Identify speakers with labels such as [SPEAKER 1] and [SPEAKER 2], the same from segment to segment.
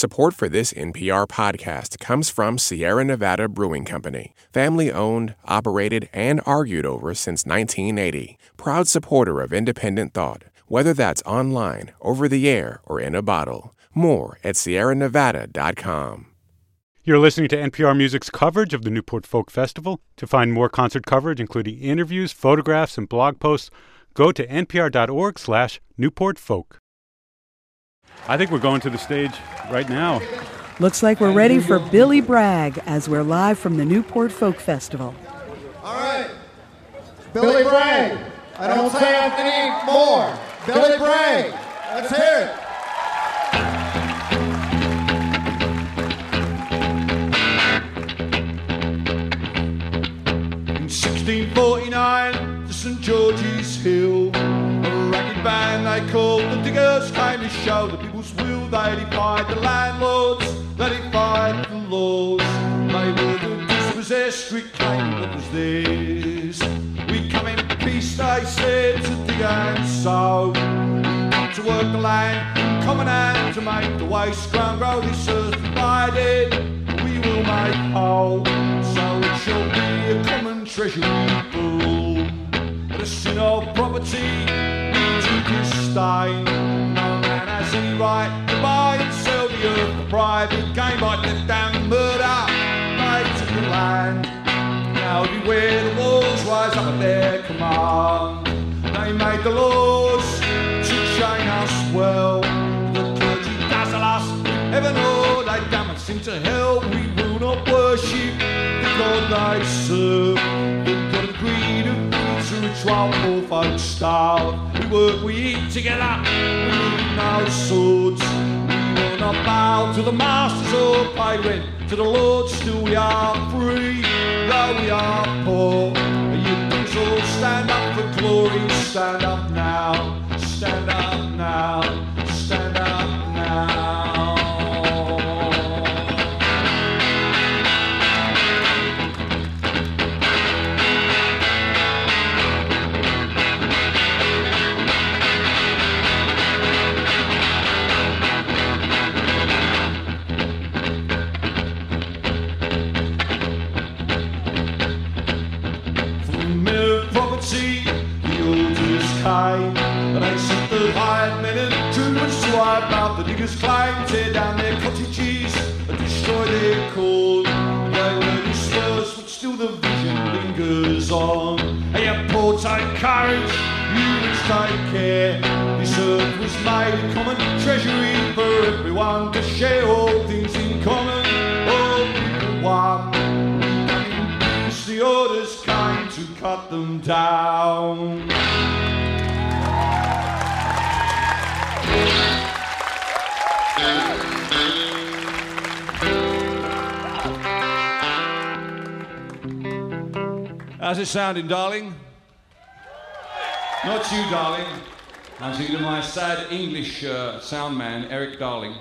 [SPEAKER 1] Support for this NPR podcast comes from Sierra Nevada Brewing Company, family owned, operated, and argued over since 1980. Proud supporter of independent thought, whether that's online, over the air, or in a bottle. More at sierranevada.com.
[SPEAKER 2] You're listening to NPR Music's coverage of the Newport Folk Festival. To find more concert coverage, including interviews, photographs, and blog posts, go to npr.org slash newportfolk. I think we're going to the stage right now.
[SPEAKER 3] Looks like we're ready for Billy Bragg as we're live from the Newport Folk Festival.
[SPEAKER 4] All right. Billy Bragg. I don't say anything more. Billy Bragg. Let's hear it.
[SPEAKER 5] In 1649, to St George's Hill, a ragged band they called the Diggers came to show the people's will. They the landlords, they defied the laws. They were the dispossessed, strict claim that was theirs. We come in peace, they said, to dig and sow. To work the land common hand to make the waste ground grow. This earth divided, we will make whole. So it shall be a common treasury pool. The sin of property we to disdain. Any right to buy and sell the earth for private gain. By theft and murder, they took the land. Now beware the walls rise up at their command. They made the laws to chain us well. The clergy dazzle us with heaven or they damn us into hell. We will not worship the God they serve. The God of greed and to which while poor folks starve. We work, we eat together, we no swords. We will not bow to the masters or rent to the lords Still we are free, though we are poor. You things all stand up for glory. Stand up now, stand up courage, you must take care. This earth was made a common treasury for everyone to share all things in common, all people one. Peace, the orders came to cut them down. How's it sounding, darling? Not you, darling. I'm thinking my sad English uh, sound man, Eric Darling.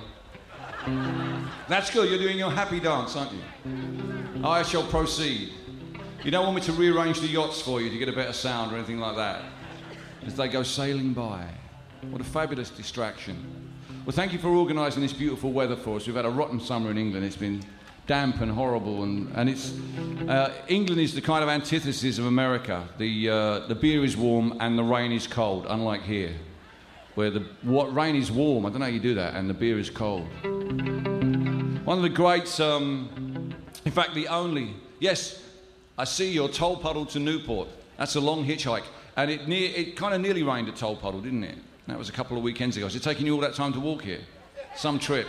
[SPEAKER 5] That's good, you're doing your happy dance, aren't you? I shall proceed. You don't want me to rearrange the yachts for you to get a better sound or anything like that. As they go sailing by. What a fabulous distraction. Well, thank you for organising this beautiful weather for us. We've had a rotten summer in England. It's been damp and horrible, and, and it's uh, England is the kind of antithesis of America. The uh, the beer is warm and the rain is cold, unlike here, where the what rain is warm. I don't know how you do that, and the beer is cold. One of the greats, um, in fact, the only yes, I see your Tolpuddle to Newport. That's a long hitchhike, and it near it kind of nearly rained at Tolpuddle, didn't it? That was a couple of weekends ago. Is it taking you all that time to walk here? Some trip.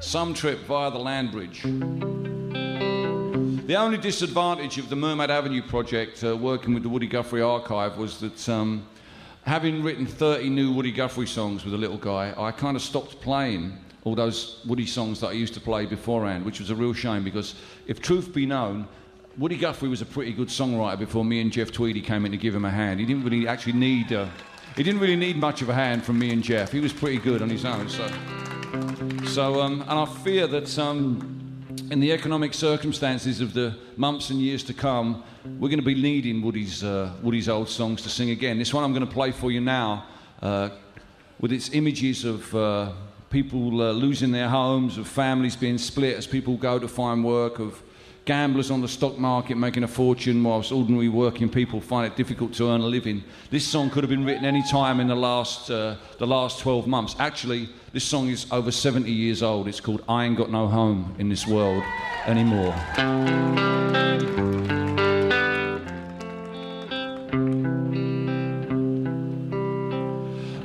[SPEAKER 5] Some trip via the land bridge. The only disadvantage of the Mermaid Avenue project, uh, working with the Woody Guthrie Archive, was that um, having written 30 new Woody Guthrie songs with a little guy, I kind of stopped playing all those Woody songs that I used to play beforehand, which was a real shame because, if truth be known, Woody Guthrie was a pretty good songwriter before me and Jeff Tweedy came in to give him a hand. He didn't really actually need. Uh, he didn't really need much of a hand from me and Jeff. He was pretty good on his own. So, so um, and I fear that um, in the economic circumstances of the months and years to come, we're going to be needing Woody's, uh, Woody's old songs to sing again. This one I'm going to play for you now, uh, with its images of uh, people uh, losing their homes, of families being split as people go to find work, of gamblers on the stock market making a fortune whilst ordinary working people find it difficult to earn a living. This song could have been written any time in the last, uh, the last 12 months. Actually, this song is over 70 years old. It's called I Ain't Got No Home in This World Anymore.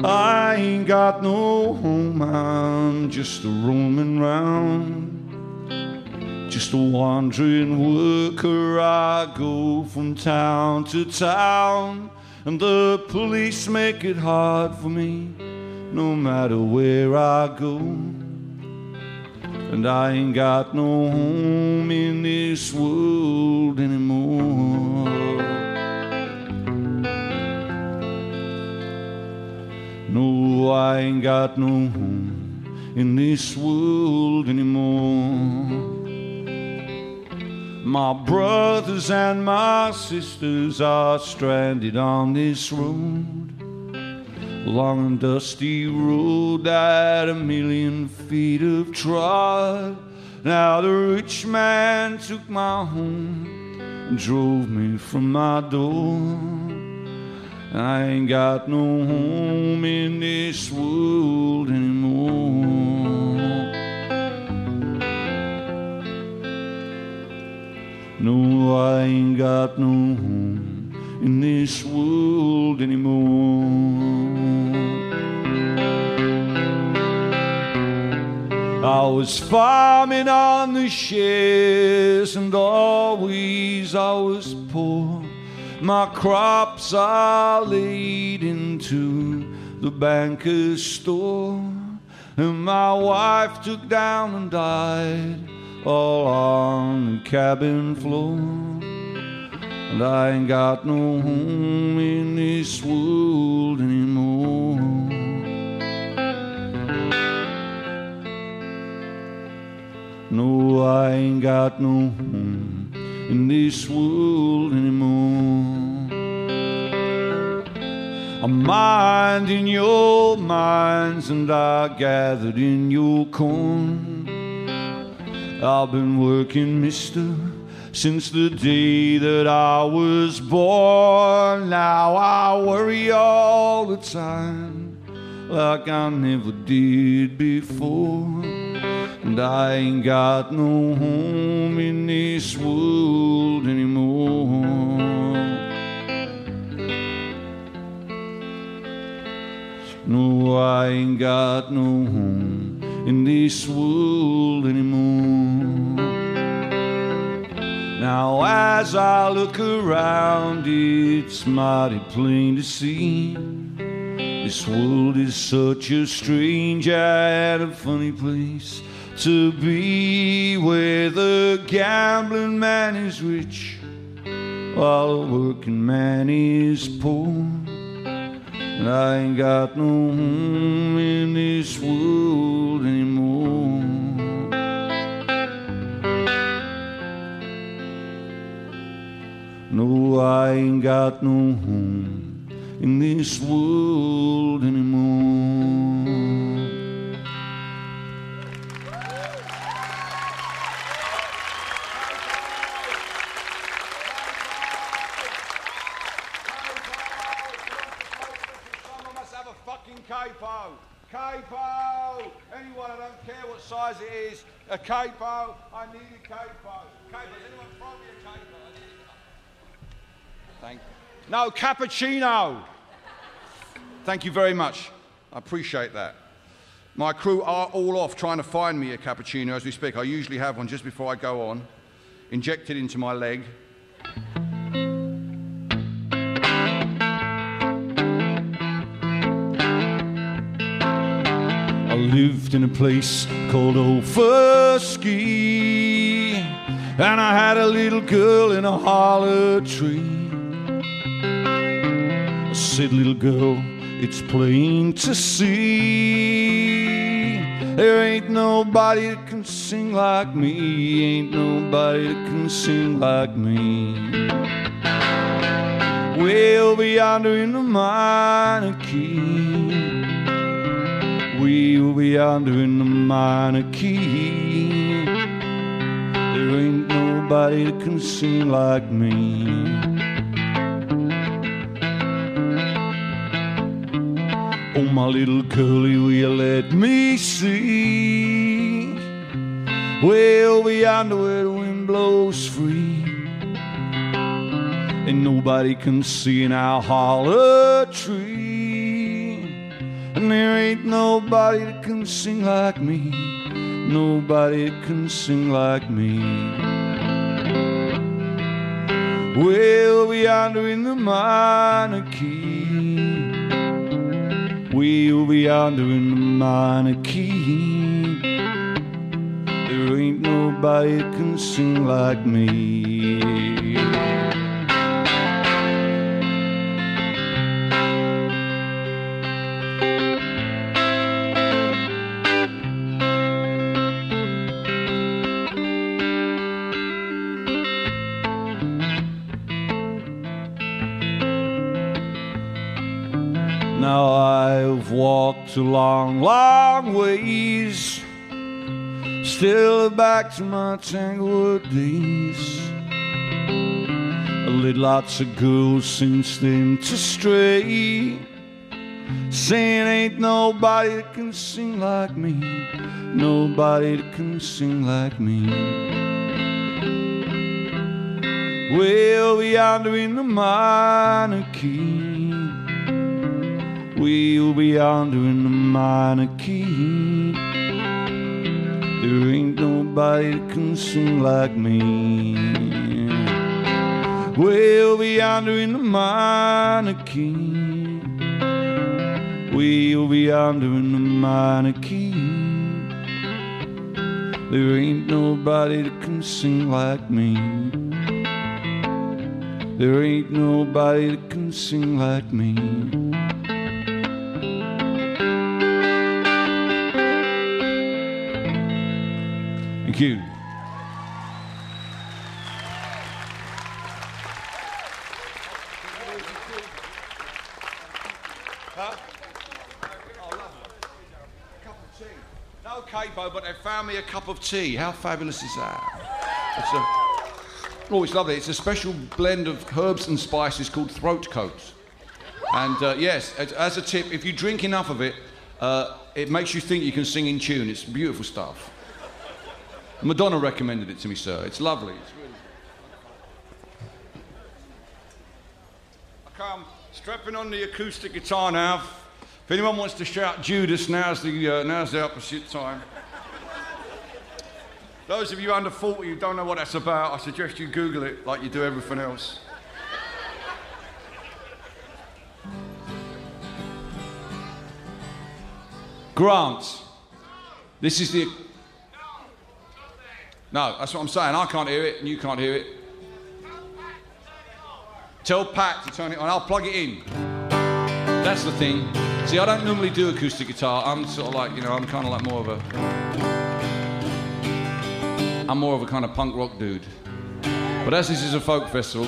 [SPEAKER 5] I ain't got no home, I'm just a roaming round. Just a wandering worker, I go from town to town, and the police make it hard for me no matter where I go. And I ain't got no home in this world anymore. No, I ain't got no home in this world anymore. My brothers and my sisters are stranded on this road. Long and dusty road that a million feet have trod. Now the rich man took my home and drove me from my door. I ain't got no home in this world anymore. No, I ain't got no home in this world anymore. I was farming on the shares and always I was poor. My crops are laid into the banker's store. And my wife took down and died all on the cabin floor. And I ain't got no home in this world anymore. No, I ain't got no home in this world anymore. I'm minding your minds and I gathered in your corn. I've been working, mister, since the day that I was born. Now I worry all the time like I never did before. And I ain't got no home in this world anymore. No, I ain't got no home in this world anymore. Now, as I look around, it's mighty plain to see. This world is such a strange and a funny place to be where the gambling man is rich while the working man is poor. And I ain't got no home got no home in this world No, cappuccino. Thank you very much. I appreciate that. My crew are all off trying to find me a cappuccino as we speak. I usually have one just before I go on, injected into my leg. I lived in a place called Okfuskee, and I had a little girl in a hollow tree. Said, little girl, it's plain to see. There ain't nobody that can sing like me, ain't nobody that can sing like me. Way over yonder in the minor key. We'll be under in the minor key. There ain't nobody that can sing like me. Oh, my little curly, will you let me see? Well, beyond where the wind blows free. And nobody can see our hollow tree. And there ain't nobody that can sing like me. Nobody can sing like me. Well, beyond in the minor key. We'll be under in the minor key. There ain't nobody can sing like me. Walked a long, long ways, still back to my Tanglewood days. I led lots of girls since then to stray, saying ain't nobody that can sing like me, nobody that can sing like me. Well, yonder in the minor key. We'll be under in the minor key. There ain't nobody that can sing like me. We'll be under in the minor key. We'll be under in the minor key. There ain't nobody that can sing like me. There ain't nobody that can sing like me. Thank you. Capo, but they found me a cup of tea. How fabulous is that? It's a, oh, it's lovely. It's a special blend of herbs and spices called throat coat. And uh, yes, as, as a tip, if you drink enough of it, uh, it makes you think you can sing in tune. It's beautiful stuff. Madonna recommended it to me, sir. It's lovely. It's really... I come strapping on the acoustic guitar now. If anyone wants to shout Judas, now's the, uh, now's the opposite time. Those of you under 40 who don't know what that's about, I suggest you Google it like you do everything else. Grant, this is the no, that's what I'm saying. I can't hear it, and you can't hear it. Tell Pat to turn it on. I'll plug it in. That's the thing. See, I don't normally do acoustic guitar. I'm sort of like, you know, I'm kind of like more of a. I'm more of a kind of punk rock dude. But as this is a folk festival,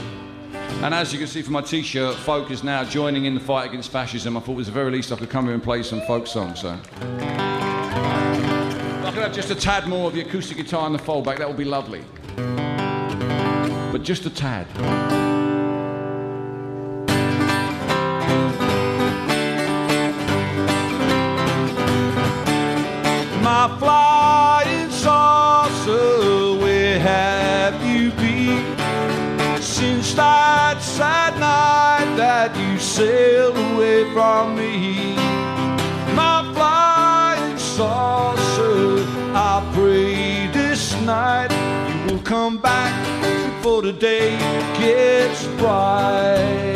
[SPEAKER 5] and as you can see from my t-shirt, folk is now joining in the fight against fascism. I thought it was the very least I could come here and play some folk songs. So. Could have just a tad more of the acoustic guitar and the foldback, that would be lovely. But just a tad. My flying saucer, where have you been? Since that sad night that you sailed away from me. My flying saucer, this night you will come back before the day gets bright.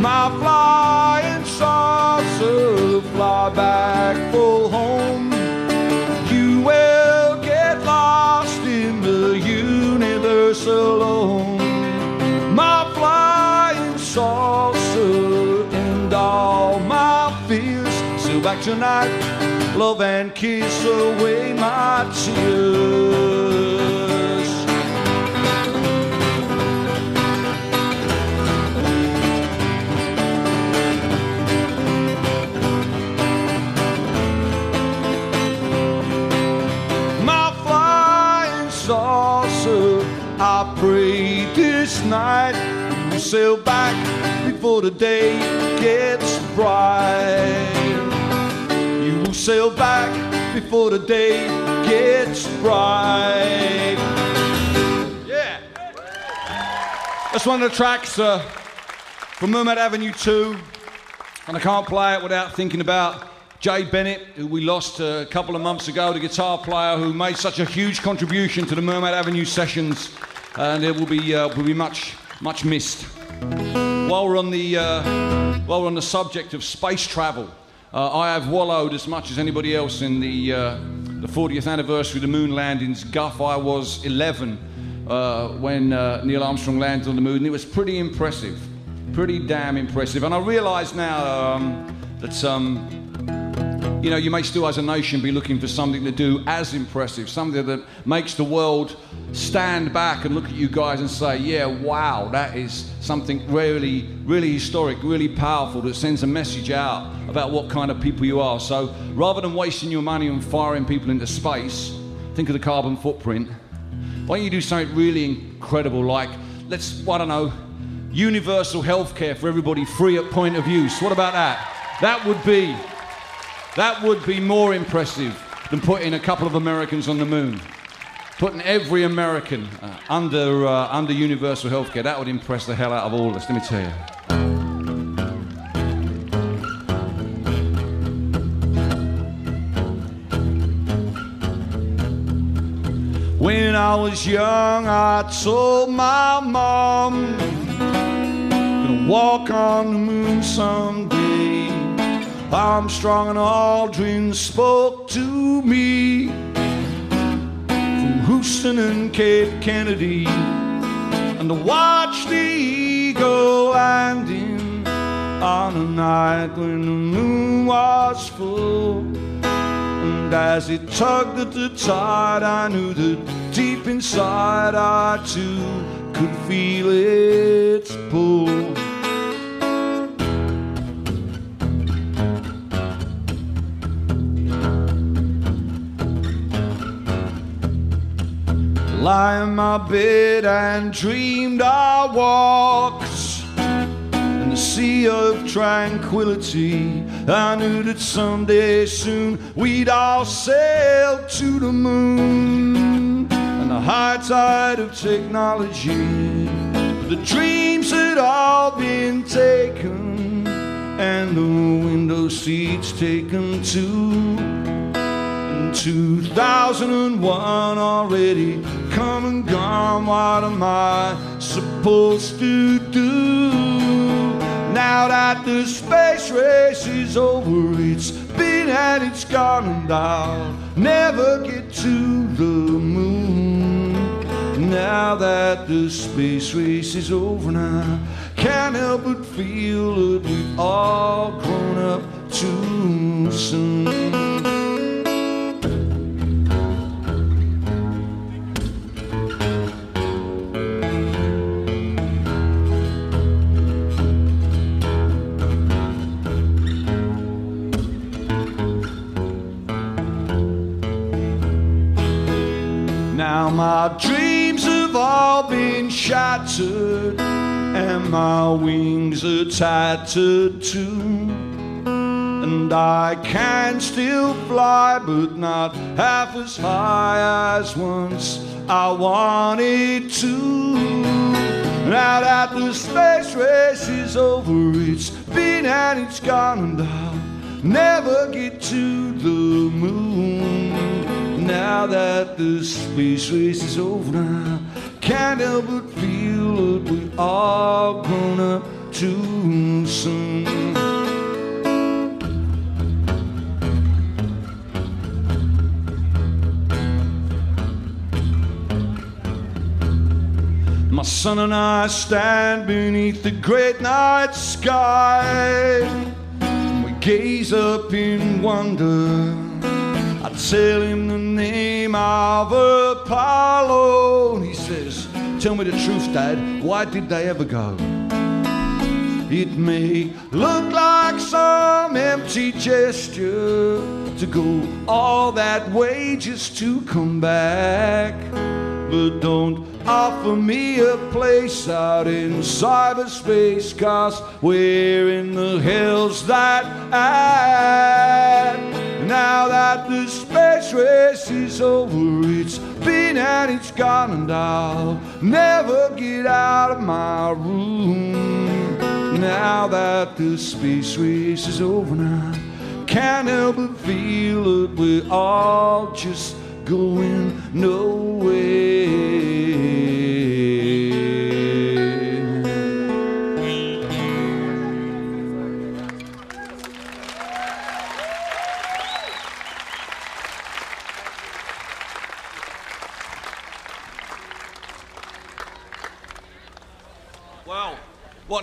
[SPEAKER 5] My flying saucer, fly back full home. You will get lost in the universe alone. My flying saucer and all you back tonight. Love and kiss away my tears. My flying saucer, I pray this night you sail back before the day gets bright. Sail back before the day gets bright. Yeah. That's one of the tracks uh, from Mermaid Avenue 2. And I can't play it without thinking about Jay Bennett, who we lost a couple of months ago, the guitar player who made such a huge contribution to the Mermaid Avenue sessions, and it will be, uh, will be much, much missed. While we're on the, uh, while we're on the subject of space travel, uh, I have wallowed as much as anybody else in the, uh, the 40th anniversary of the moon landings. Guff, I was 11 uh, when uh, Neil Armstrong landed on the moon, and it was pretty impressive. Pretty damn impressive. And I realise now um, that. Um, you know, you may still as a nation be looking for something to do as impressive, something that makes the world stand back and look at you guys and say, yeah, wow, that is something really, really historic, really powerful that sends a message out about what kind of people you are. So rather than wasting your money on firing people into space, think of the carbon footprint. Why don't you do something really incredible like, let's, I don't know, universal healthcare for everybody free at point of use? What about that? That would be that would be more impressive than putting a couple of Americans on the moon. Putting every American uh, under, uh, under universal healthcare, that would impress the hell out of all of us, let me tell you. When I was young, I told my mom, gonna walk on the moon someday. Armstrong and Aldrin spoke to me from Houston and Cape Kennedy, and to watch the eagle landing on a night when the moon was full. And as it tugged at the tide, I knew that deep inside I too could feel its pull. Lie in my bed and dreamed I walked in the sea of tranquility. I knew that someday soon we'd all sail to the moon and the high tide of technology. The dreams had all been taken and the window seats taken too. 2001 already come and gone. What am I supposed to do? Now that the space race is over, it's been and it's gone, and I'll never get to the moon. Now that the space race is over, now can't help but feel that we've all grown up too soon. Now my dreams have all been shattered, and my wings are tattered too. And I can still fly, but not half as high as once I wanted to. Now that the space race is over, it's been and it's gone, and I'll never get to the moon. Now that the space race is over, now can't help but feel that we've all grown up too soon. My son and I stand beneath the great night sky. We gaze up in wonder. Tell him the name of Apollo. And he says, Tell me the truth, Dad. Why did they ever go? It may look like some empty gesture to go all that way just to come back. but don't offer me a place out in cyberspace. Cause we're in the hills that at. Now that the space race is over, it's been and it's gone, and I'll never get out of my room. Now that the space race is over, now can't help but feel that we're all just going nowhere.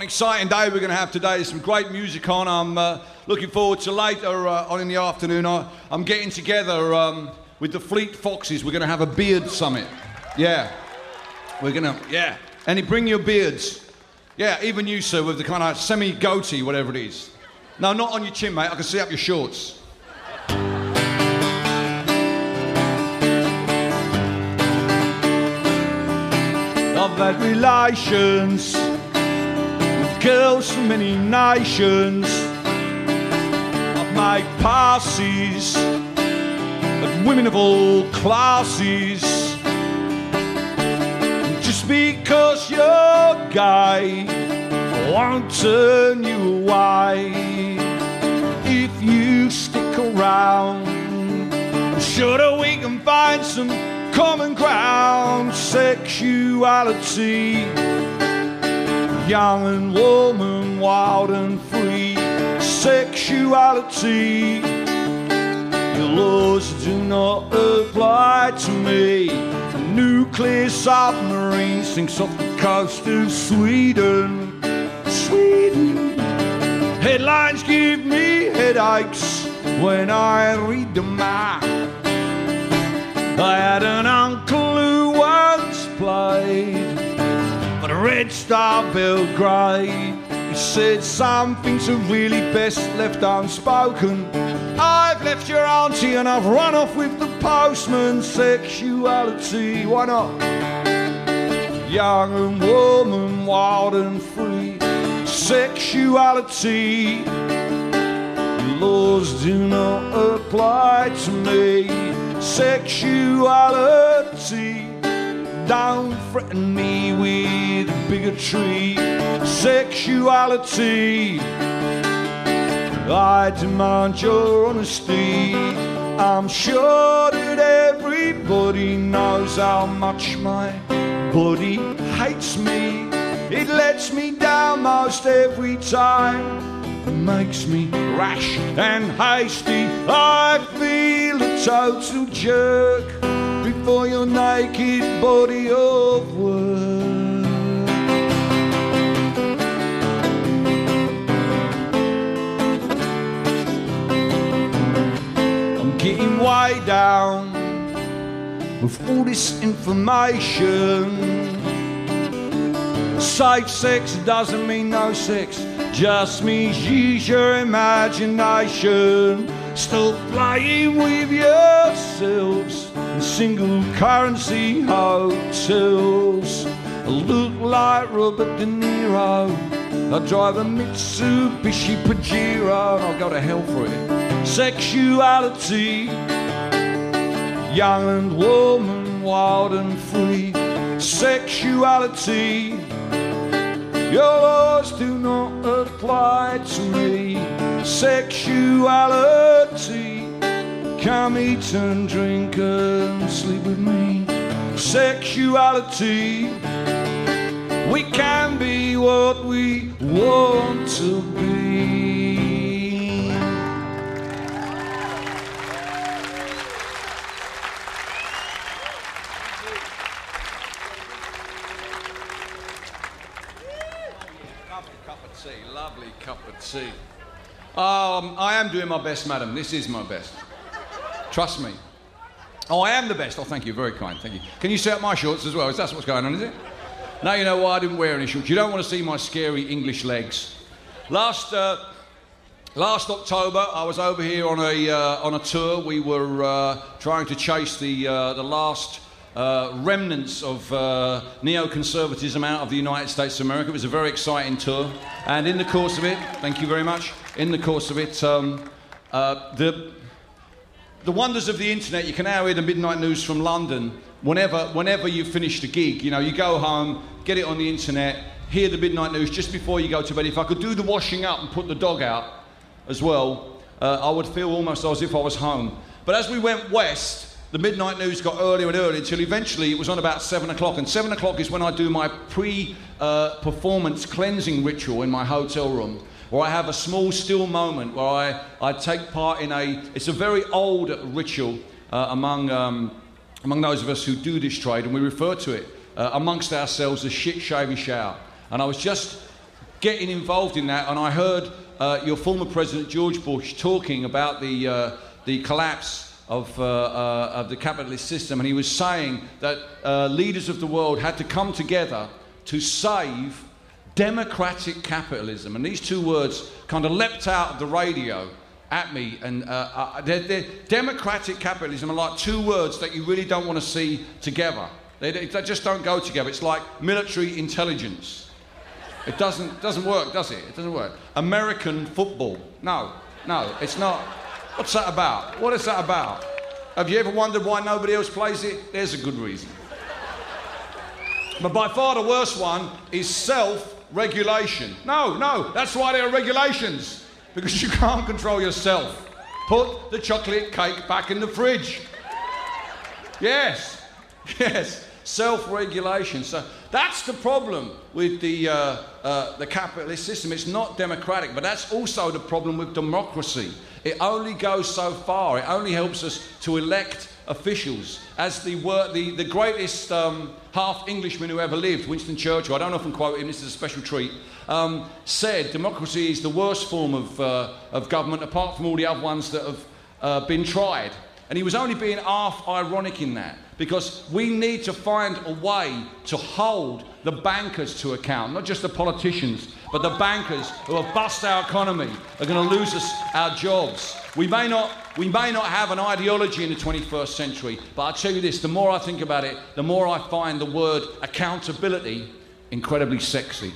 [SPEAKER 5] Exciting day we're going to have today. There's some great music on. I'm uh, looking forward to later uh, on in the afternoon. I, I'm getting together um, with the Fleet Foxes. We're going to have a beard summit. Yeah. We're going to, yeah. And bring your beards. Yeah, even you, sir, with the kind of semi goatee, whatever it is. No, not on your chin, mate. I can see up your shorts. I've had relations girls from many nations. I've made passes women of all classes. Just because you're gay won't turn you away. If you stick around, I'm sure that we can find some common ground. Sexuality, young and woman, wild and free. Sexuality, your laws do not apply to me. A nuclear submarine sinks off the coast of Sweden. Sweden. Headlines give me headaches when I read them out. I had an uncle who once played Red Star Belgrade. He said some things are really best left unspoken. I've left your auntie and I've run off with the postman. Sexuality, why not? Young and wild and free. Sexuality, laws do not apply to me. Sexuality, don't threaten me with bigotry. Sexuality, I demand your honesty. I'm sure that everybody knows how much my body hates me. It lets me down most every time. It makes me rash and hasty. I feel a total jerk before your naked body of work. Way down with all this information. Safe sex doesn't mean no sex, just means use your imagination. Stop playing with yourselves in single currency hotels. I look like Robert De Niro. I drive a Mitsubishi Pajero. I'll go to hell for it. Sexuality, young and woman, wild and free. Sexuality, your laws do not apply to me. Sexuality, come eat and drink and sleep with me. Sexuality, we can be what we want to be. Um, I am doing my best, madam. This is my best. Trust me. Oh, I am the best. Oh, thank you. Very kind. Thank you. Can you see up my shorts as well? Is that what's going on, is it? Now you know why I didn't wear any shorts. You don't want to see my scary English legs. Last, uh, last October, I was over here on a, uh, on a tour. We were uh, trying to chase the, uh, the last uh, remnants of uh, neoconservatism out of the United States of America. It was a very exciting tour. And in the course of it, thank you very much, in the course of it, um, uh, the, the wonders of the internet, you can now hear the midnight news from London whenever, whenever you finish the gig. You know, you go home, get it on the internet, hear the midnight news just before you go to bed. If I could do the washing up and put the dog out as well, uh, I would feel almost as if I was home. But as we went west, the midnight news got earlier and earlier until eventually it was on about seven o'clock. And seven o'clock is when I do my pre uh, performance cleansing ritual in my hotel room, where I have a small, still moment where I, I take part in a, it's a very old ritual uh, among, um, among those of us who do this trade, and we refer to it uh, amongst ourselves as shit shaving shower. And I was just getting involved in that, and I heard uh, your former president George Bush talking about the, uh, the collapse of, uh, uh, of the capitalist system, and he was saying that uh, leaders of the world had to come together to save democratic capitalism. And these two words kind of leapt out of the radio at me. And uh, uh, they're, they're democratic capitalism are like two words that you really don't want to see together. They, they just don't go together. It's like military intelligence. It doesn't, doesn't work, does it? It doesn't work. American football. No, no, it's not. What's that about? What is that about? Have you ever wondered why nobody else plays it? There's a good reason. But by far the worst one is self regulation. No, no, that's why there are regulations, because you can't control yourself. Put the chocolate cake back in the fridge. Yes, yes, self regulation. So that's the problem with the, uh, uh, the capitalist system. It's not democratic, but that's also the problem with democracy. It only goes so far. It only helps us to elect officials. As the, the, the greatest um, half Englishman who ever lived, Winston Churchill, I don't often quote him, this is a special treat, um, said democracy is the worst form of, uh, of government apart from all the other ones that have uh, been tried. And he was only being half ironic in that because we need to find a way to hold the bankers to account, not just the politicians, but the bankers who have bust our economy are going to lose us our jobs. We may, not, we may not have an ideology in the 21st century, but I'll tell you this the more I think about it, the more I find the word accountability incredibly sexy.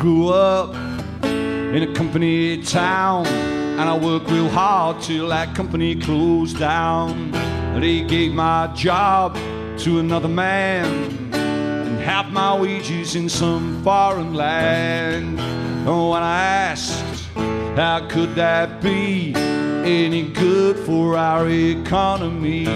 [SPEAKER 5] Grew up in a company town and I worked real hard till that company closed down. They gave my job to another man and half my wages in some foreign land. Oh, when I asked, how could that be any good for our economy?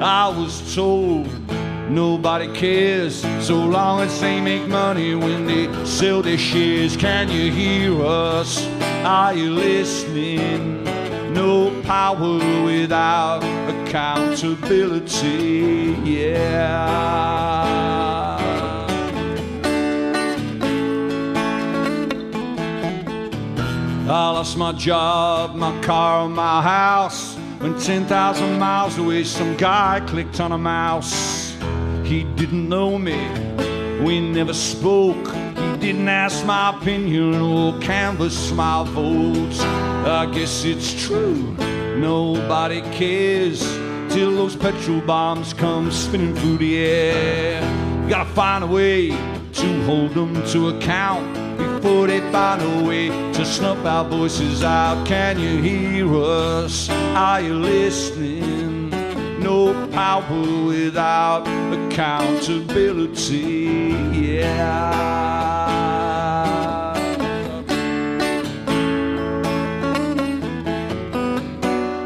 [SPEAKER 5] I was told Nobody cares so long as they make money when they sell their shares. Can you hear us? Are you listening? No power without accountability. Yeah. I lost my job, my car, my house. When 10,000 miles away, some guy clicked on a mouse. He didn't know me, we never spoke. He didn't ask my opinion or canvass my votes. I guess it's true, nobody cares till those petrol bombs come spinning through the air. You gotta find a way to hold them to account before they find a way to snuff our voices out. Can you hear us? Are you listening? No power without accountability. Yeah.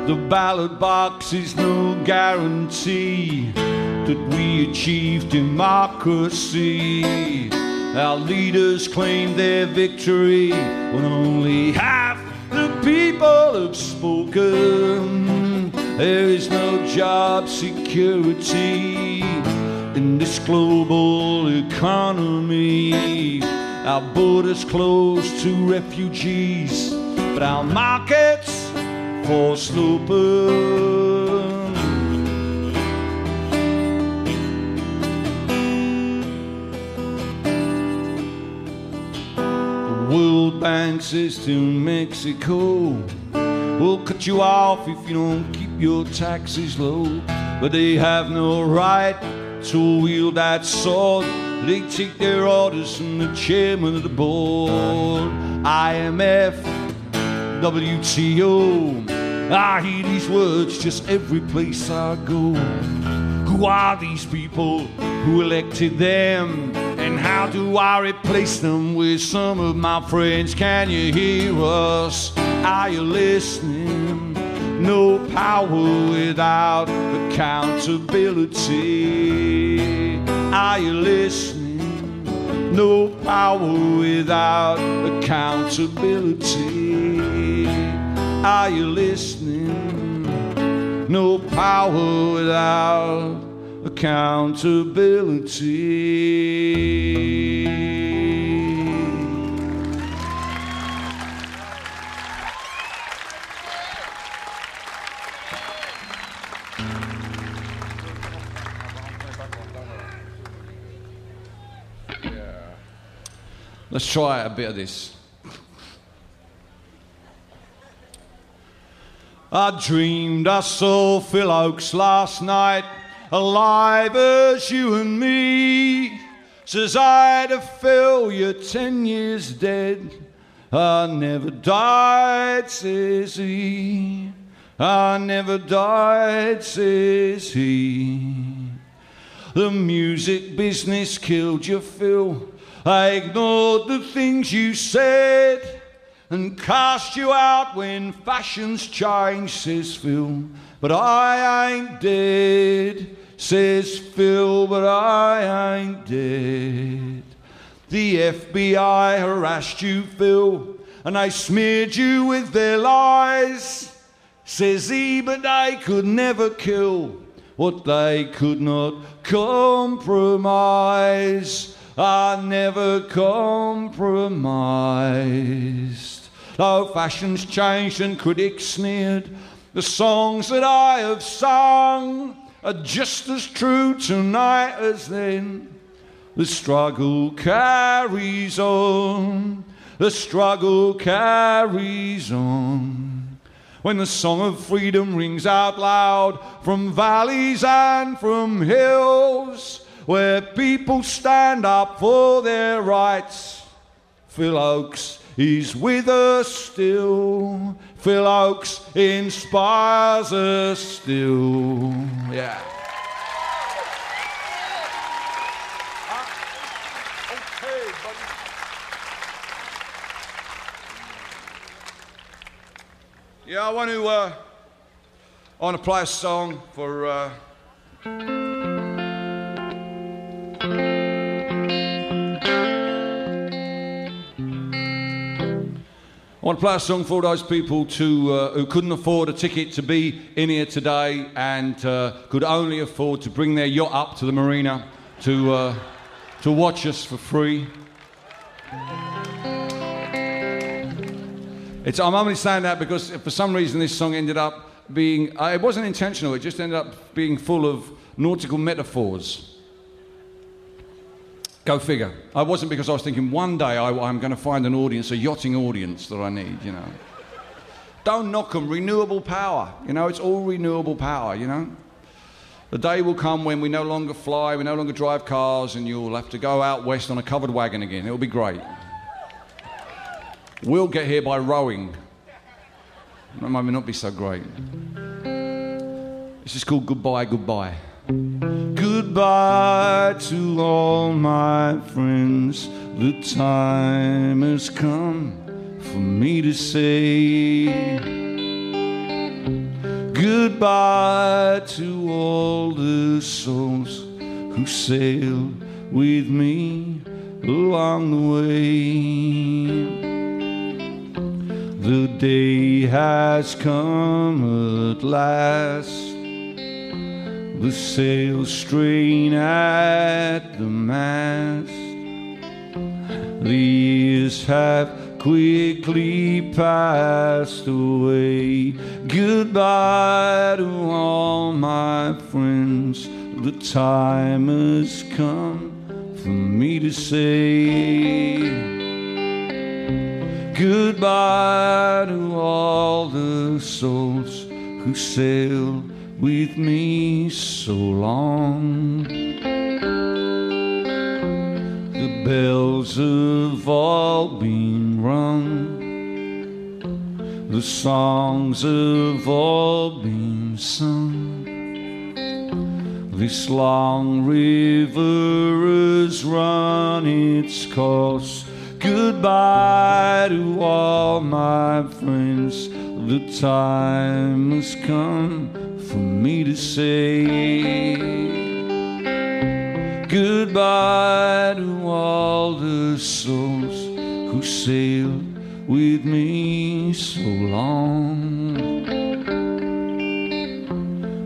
[SPEAKER 5] The ballot box is no guarantee that we achieve democracy. Our leaders claim their victory when only half the people have spoken. There is no job security in this global economy. Our borders close to refugees, but our markets for open. The World Bank says to Mexico, we'll cut you off if you don't keep your taxes low. But they have no right to wield that sword. They take their orders from the chairman of the board. IMF, WTO. I hear these words just every place I go. Who are these people who elected them? And how do I replace them with some of my friends? Can you hear us? Are you listening? No power without accountability. Are you listening? No power without accountability. Are you listening? No power without accountability. Let's try a bit of this. I dreamed I saw Phil Ochs last night, alive as you and me. Says I'd have Phil, you're ten years dead. I never died, says he. I never died, says he. The music business killed you, Phil. I ignored the things you said and cast you out when fashions change, says Phil. But I ain't dead, says Phil, but I ain't dead. The FBI harassed you, Phil, and they smeared you with their lies, says he, but they could never kill what they could not compromise. I never compromised. Though fashions changed and critics sneered, the songs that I have sung are just as true tonight as then. The struggle carries on, the struggle carries on. When the song of freedom rings out loud from valleys and from hills, where people stand up for their rights. Phil Ochs is with us still. Phil Ochs inspires us still. Yeah. Yeah, I want to. Uh, I want to play a song for. Uh, I want to play a song for all those people to, uh, who couldn't afford a ticket to be in here today and uh, could only afford to bring their yacht up to the marina to, uh, to watch us for free. It's, I'm only saying that because for some reason this song ended up being, uh, it wasn't intentional, it just ended up being full of nautical metaphors. Go figure. I wasn't because I was thinking one day I, I'm going to find an audience, a yachting audience that I need, you know. Don't knock them. Renewable power. You know, it's all renewable power, you know. The day will come when we no longer fly, we no longer drive cars, and you'll have to go out west on a covered wagon again. It'll be great. We'll get here by rowing. That might not be so great. This is called Goodbye, Goodbye. Goodbye to all my friends. The time has come for me to say goodbye to all the souls who sailed with me along the way. The day has come at last. The sails strain at the mast. The years have quickly passed away. Goodbye to all my friends. The time has come for me to say Goodbye to all the souls who sailed with me so long. The bells have all been rung. The songs have all been sung. This long river has run its course. Goodbye to all my friends. The time has come for me to say goodbye to all the souls who sailed with me so long.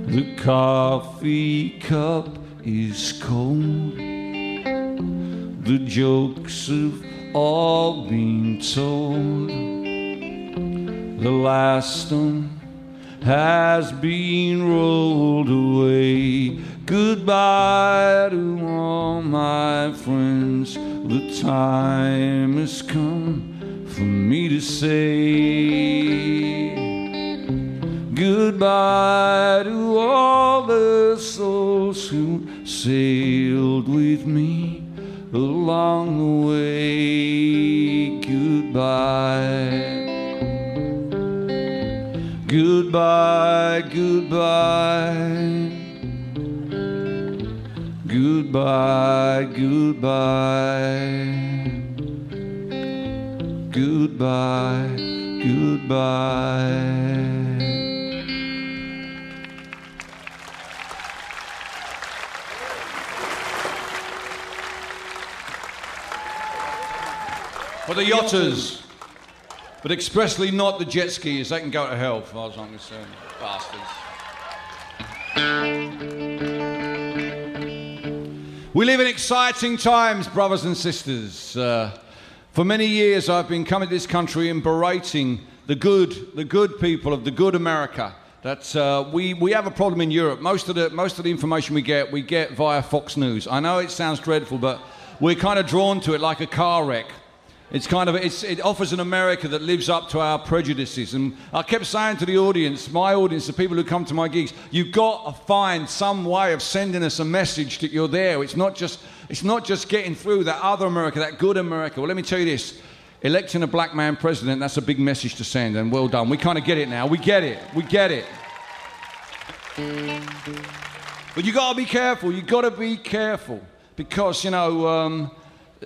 [SPEAKER 5] The coffee cup is cold. The jokes have all been told. The last one has been rolled away. Goodbye to all my friends. The time has come for me to say goodbye to all the souls who sailed with me along the way. Goodbye. Goodbye, goodbye. Goodbye, goodbye. Goodbye, goodbye. For the yachters, but expressly not the jet skis. They can go to hell, as far as I'm concerned. Bastards. We live in exciting times, brothers and sisters. Uh, for many years, I've been coming to this country and berating the good, the good people of the good America. That uh, we, we have a problem in Europe. Most of, the, most of the information we get, we get via Fox News. I know it sounds dreadful, but we're kind of drawn to it like a car wreck. It's kind of it's, it offers an America that lives up to our prejudices. And I kept saying to the audience, my audience, the people who come to my gigs, you've got to find some way of sending us a message that you're there. It's not just it's not just getting through that other America, that good America. Well, let me tell you this. Electing a black man president, that's a big message to send, and well done. We kind of get it now. We get it. We get it. But you got to be careful. You got to be careful because you know um,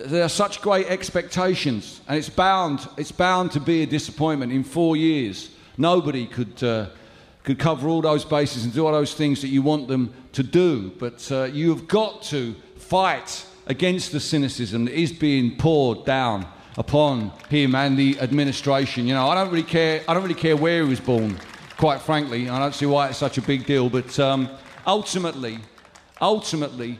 [SPEAKER 5] there are such great expectations, and it's bound, it's bound to be a disappointment in four years. Nobody could, uh, could cover all those bases and do all those things that you want them to do, but uh, you have got to fight against the cynicism that is being poured down upon him and the administration. You know, I don't really care. I don't really care where he was born. Quite frankly, I don't see why it's such a big deal. But um, ultimately, ultimately,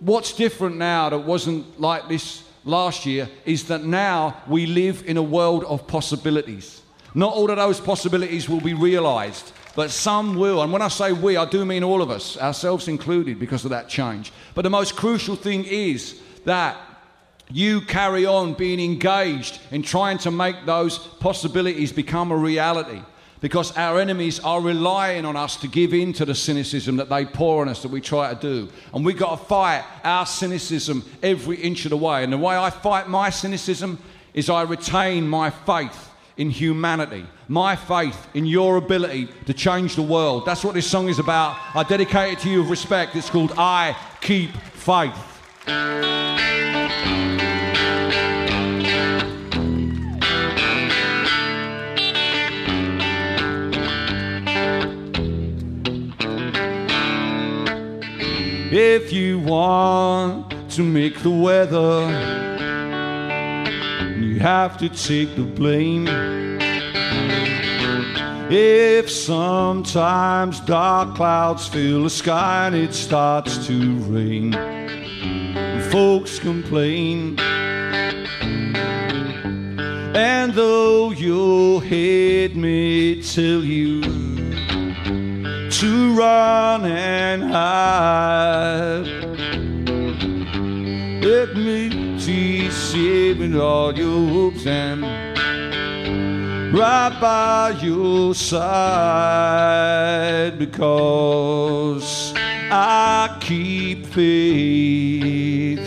[SPEAKER 5] what's different now that wasn't like this last year is that now we live in a world of possibilities. Not all of those possibilities will be realized, but some will. And when I say we, I do mean all of us, ourselves included, because of that change. But the most crucial thing is that you carry on being engaged in trying to make those possibilities become a reality because our enemies are relying on us to give in to the cynicism that they pour on us that we try to do. And we've got to fight our cynicism every inch of the way. And the way I fight my cynicism is I retain my faith in humanity, my faith in your ability to change the world. That's what this song is about. I dedicate it to you with respect. It's called I Keep Faith. If you want to make the weather, you have to take the blame. If sometimes dark clouds fill the sky and it starts to rain, folks complain. And though your head may tell you to run and hide. Let me see saving all your hopes and right by your side because I keep faith.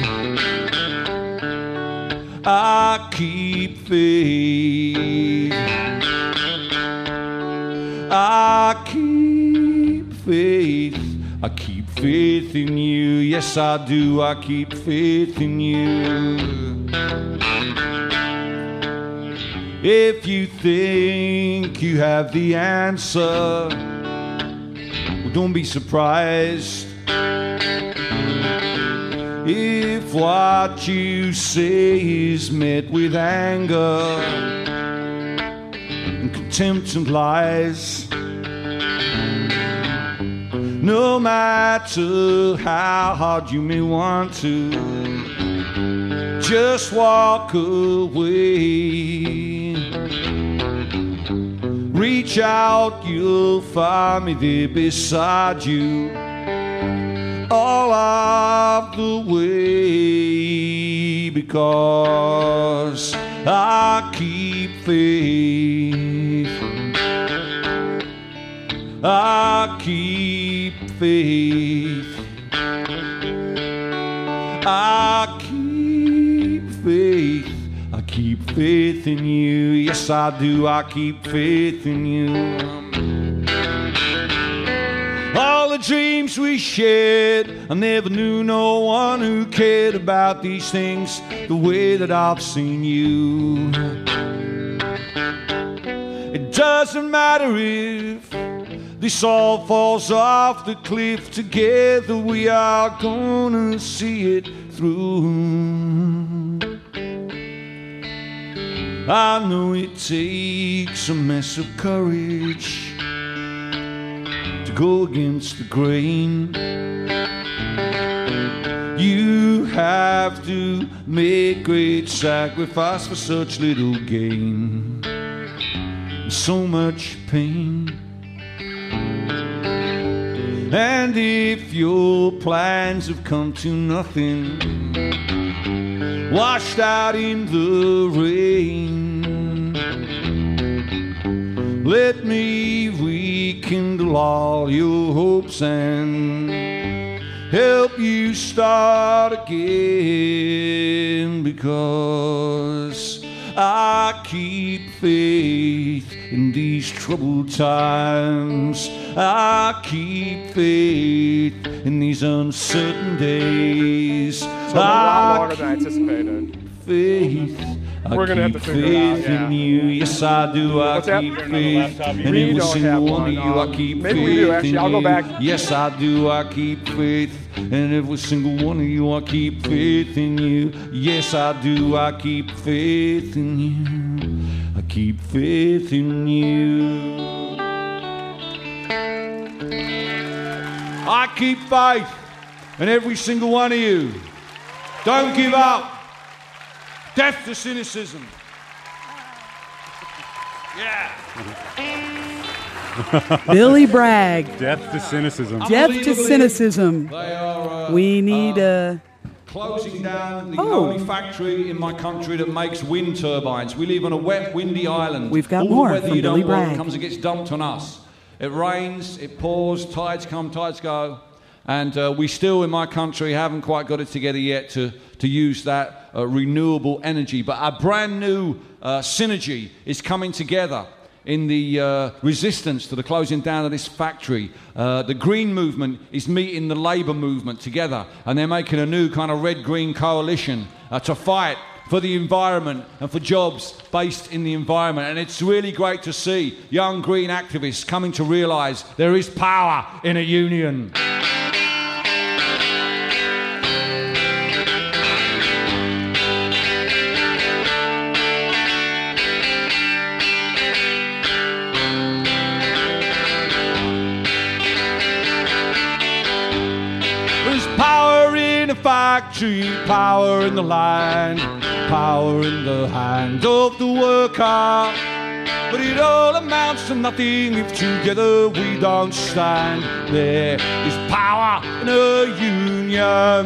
[SPEAKER 5] I keep faith. I faith. I keep faith in you. Yes, I do. I keep faith in you. If you think you have the answer, well, don't be surprised. If what you say is met with anger and contempt and lies, no matter how hard you may want to, just walk away. Reach out, you'll find me there beside you all of the way because I keep faith. I keep faith. I keep faith. I keep faith in you. Yes, I do. I keep faith in you. All the dreams we shared, I never knew no one who cared about these things the way that I've seen you. It doesn't matter if this all falls off the cliff together, we are gonna see it through. I know it takes a mess of courage to go against the grain. You have to make great sacrifice for such little gain. So much pain. And if your plans have come to nothing, washed out in the rain, let me rekindle all your hopes and help you start again because I keep faith in these troubled times. I keep faith in these uncertain days.
[SPEAKER 6] So a lot
[SPEAKER 5] I
[SPEAKER 6] longer than I
[SPEAKER 5] keep
[SPEAKER 6] anticipated.
[SPEAKER 5] faith. I
[SPEAKER 6] We're gonna have to figure it out,
[SPEAKER 5] faith
[SPEAKER 6] yeah.
[SPEAKER 5] in you. Yes, I do. I
[SPEAKER 6] What's that?
[SPEAKER 5] keep faith. And
[SPEAKER 6] don't
[SPEAKER 5] single
[SPEAKER 6] have
[SPEAKER 5] one
[SPEAKER 6] one,
[SPEAKER 5] of you, I
[SPEAKER 6] um,
[SPEAKER 5] keep
[SPEAKER 6] maybe
[SPEAKER 5] faith
[SPEAKER 6] we do, actually.
[SPEAKER 5] in
[SPEAKER 6] I'll go
[SPEAKER 5] you. Yes, I do. I keep faith. And every single one of you, I keep faith in you. Yes, I do. I keep faith in you. I keep faith in you. I keep faith in every single one of you. Don't give up. Death to cynicism. Yeah.
[SPEAKER 3] Billy Bragg,
[SPEAKER 2] Death to cynicism.
[SPEAKER 3] death to cynicism.
[SPEAKER 5] They are uh,
[SPEAKER 3] We need a.
[SPEAKER 5] closing down the
[SPEAKER 3] Oh.
[SPEAKER 5] only factory in my country that makes wind turbines. We live on a wet, windy island.
[SPEAKER 3] We've got
[SPEAKER 5] All
[SPEAKER 3] more
[SPEAKER 5] the weather
[SPEAKER 3] from
[SPEAKER 5] you
[SPEAKER 3] Billy
[SPEAKER 5] don't want comes and gets dumped on us. It rains, it pours, tides come, tides go. And uh, we still, in my country, haven't quite got it together yet to, to use that uh, renewable energy. But our brand new uh, synergy is coming together in the uh, resistance to the closing down of this factory. Uh, the Green Movement is meeting the Labour Movement together, and they're making a new kind of red green coalition uh, to fight for the environment and for jobs based in the environment. And it's really great to see young green activists coming to realise there is power in a union. In a factory, power in the line, power in the hand of the worker. But it all amounts to nothing if together we don't stand. There is power in a union.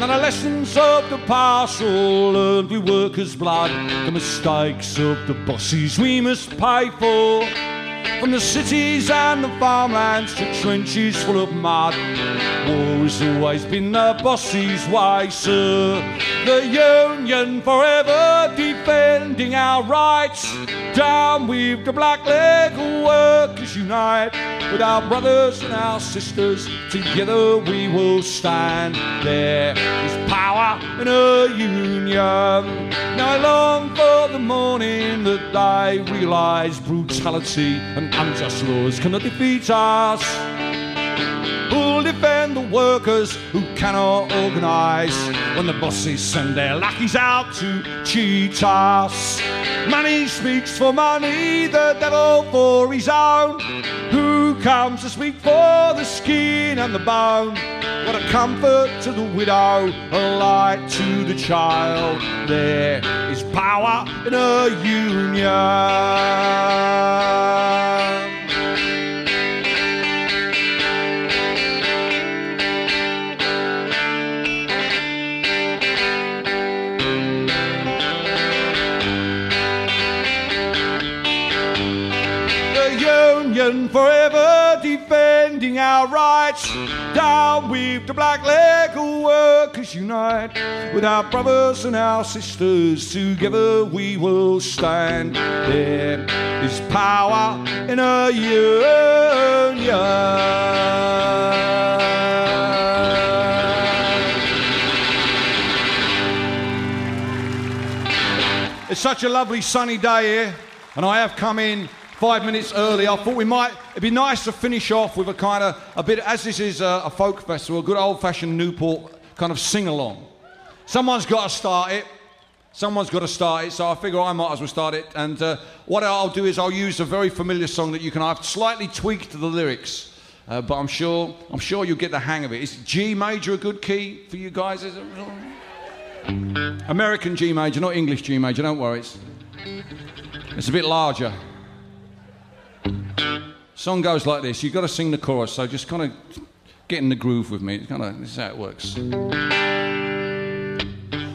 [SPEAKER 5] Now the lessons of the past all learned with workers' blood. The mistakes of the bosses we must pay for. From the cities and the farmlands to trenches full of mud. War has always been the boss's way, sir. The Union forever defending our rights. Down with the black leg workers unite. With our brothers and our sisters, together we will stand. There is power in a union. Now I long for the morning that I realise brutality and unjust laws cannot defeat us. Who'll defend the workers who cannot organise when the bosses send their lackeys out to cheat us? Money speaks for money, the devil for his own. Who comes to speak for the skin and the bone? What a comfort to the widow, a light to the child. There is power in a union. Union forever defending our rights. Down with the black leg workers unite. With our brothers and our sisters, together we will stand. There is power in a union. It's such a lovely sunny day here, and I have come in five minutes early. I thought we might, it'd be nice to finish off with a kind of, a bit, as this is a, a folk festival, a good old fashioned Newport kind of sing along. Someone's got to start it. Someone's got to start it, so I figure I might as well start it. And uh, what I'll do is I'll use a very familiar song that you can. I've slightly tweaked the lyrics, uh, but I'm sure I'm sure you'll get the hang of it. Is G major a good key for you guys? Is it? American G major, not English G major. Don't worry, it's, it's a bit larger. Song goes like this. You've got to sing the chorus, so just kind of get in the groove with me. It's kind of this is how it works.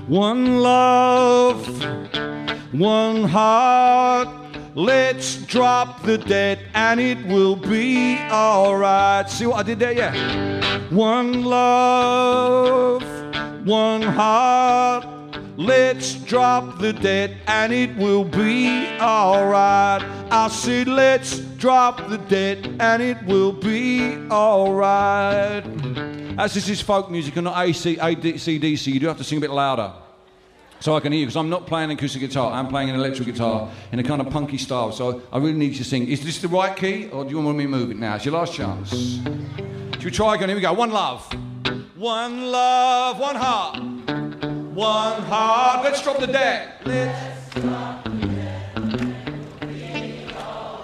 [SPEAKER 5] One love, one heart. Let's drop the debt and it will be alright. See what I did there? Yeah. One love, one heart. Let's drop the debt and it will be alright. I said, let's drop the debt and it will be alright. As this is folk music and not AC, AC/DC, you do have to sing a bit louder. So I can hear you, because I'm not playing an acoustic guitar, I'm playing an electric guitar in a kind of punky style. So I really need you to sing. Is this the right key, or do you want me to move it now? It's your last chance. Should we try again? Here we go. One love. One love, one heart. One heart. Let's drop the deck. Let's drop.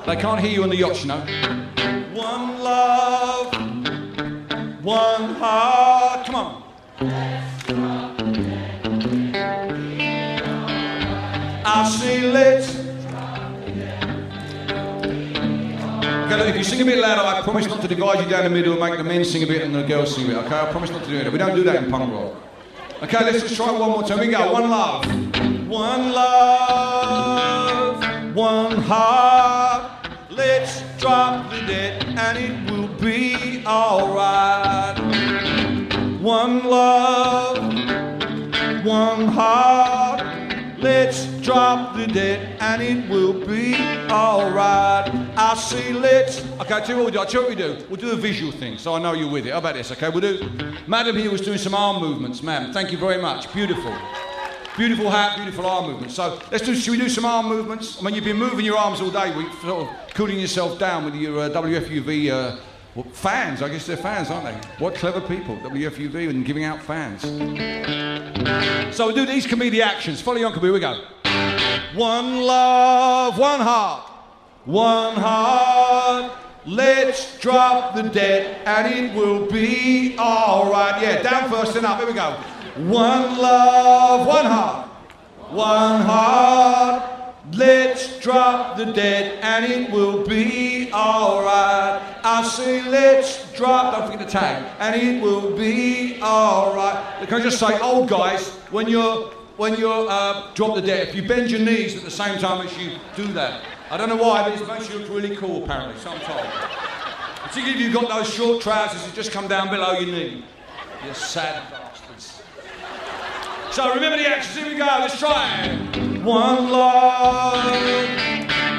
[SPEAKER 5] They can't hear you on the yacht, you know. One love, one heart. Come on. I say let's. Okay, look, if you sing a bit louder, I promise not to divide you down the middle and make the men sing a bit and the girls sing a bit. Okay, I promise not to do that. We don't do that in punk rock. Okay, let's just try it one more time. Here we go. One love. One love. One heart. Let's drop the debt and it will be alright. One love. One heart. Let's drop the debt and it will be alright. I see let's. Okay, tell you what we do. I'll tell you what we do. We'll do a visual thing so I know you're with it. How about this? Okay, we'll do. Madam here was doing some arm movements, ma'am. Thank you very much. Beautiful. Beautiful hat, beautiful arm movements. So let's do. Should we do some arm movements? I mean, you've been moving your arms all day, we sort of cooling yourself down with your uh, WFUV uh, well, fans. I guess they're fans, aren't they? What clever people, WFUV, and giving out fans. So we'll do. These the actions. Follow on, here we go. One love, one heart, one heart. Let's drop the debt and it will be alright. Yeah, down first and up. Here we go. One love, one heart, one heart. Let's drop the dead and it will be alright. I say let's drop, don't forget the tag, and it will be alright. Can I just say, old guys, when you're when you're uh, drop the dead, if you bend your knees at the same time as you do that. I don't know why, but it makes you look really cool apparently, sometimes. Particularly if you've got those short trousers that just come down below your knee. You're sad. So remember the actions, here we go, let's try it. One love,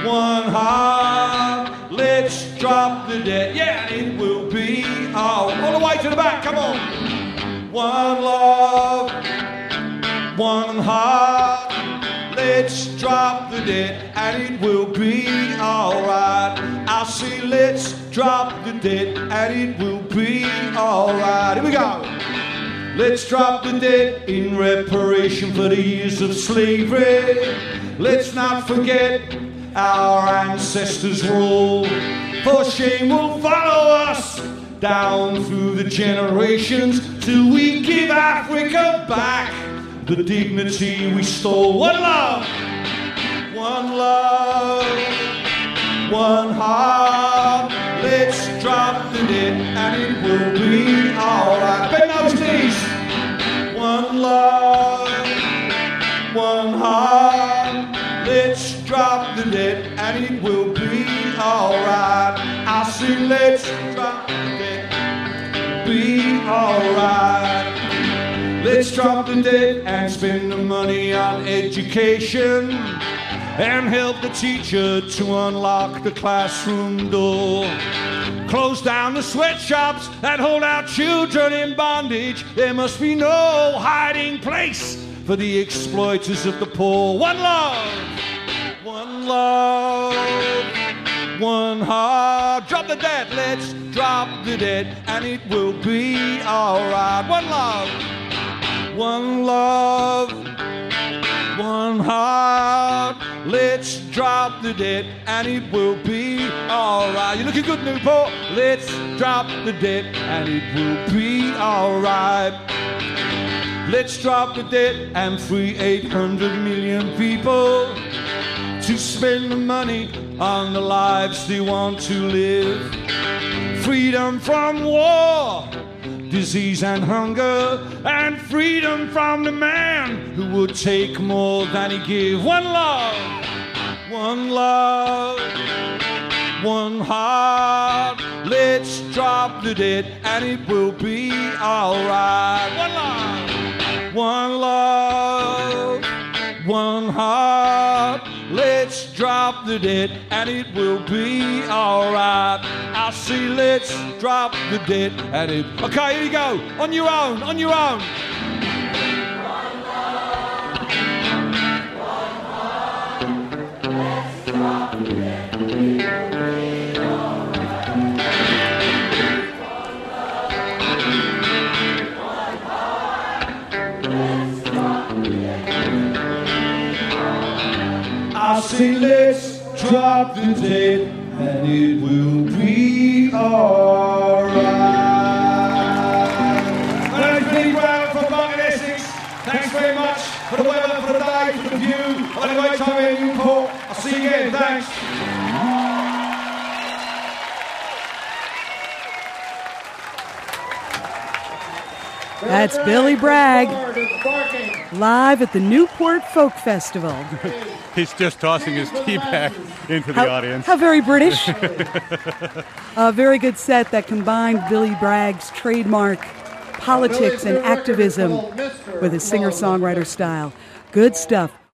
[SPEAKER 5] one heart, let's drop the dead. Yeah, it will be all, all the way to the back, come on. One love, one heart, let's drop the dead and it will be alright. I say let's drop the dead and it will be alright. Here we go. Let's drop the dead in reparation for the years of slavery. Let's not forget our ancestors' rule, for shame will follow us down through the generations till we give Africa back the dignity we stole. One love, one love, one heart. Let's drop the dead and it will be alright. Bend those knees. One love, one heart. Let's drop the dead and it will be alright. I say let's drop the dead, be alright. Let's drop the dead and spend the money on education and help the teacher to unlock the classroom door. Close down the sweatshops that hold our children in bondage. There must be no hiding place for the exploiters of the poor. One love, one love, one heart. Drop the dead, let's drop the dead, and it will be alright. One love, one love, one heart. Let's drop the dead and it will be alright. You're looking good, Newport. Let's drop the dead and it will be alright. Let's drop the dead and free 800 million people to spend the money on the lives they want to live. Freedom from war disease and hunger, and freedom from the man who would take more than he gave. One love, one love, one heart. Let's drop the dead, and it will be alright. One love, one love, one heart. Drop the dead and it will be alright. I see, let's drop the dead and it. Okay, here you go. On your own, on your own. I say let's drop the dead and it will be alright. Thanks, Billy Bragg from Barking Essex. Thanks very much for the weather, for the day, for the view. Had a great time in Newport. I'll see you again. Thanks.
[SPEAKER 3] That's Billy Bragg live at the Newport Folk Festival.
[SPEAKER 2] He's just tossing his tea bag into the
[SPEAKER 3] How,
[SPEAKER 2] audience.
[SPEAKER 3] how very British. a very good set that combined Billy Bragg's trademark politics and activism with his singer songwriter style. Good stuff.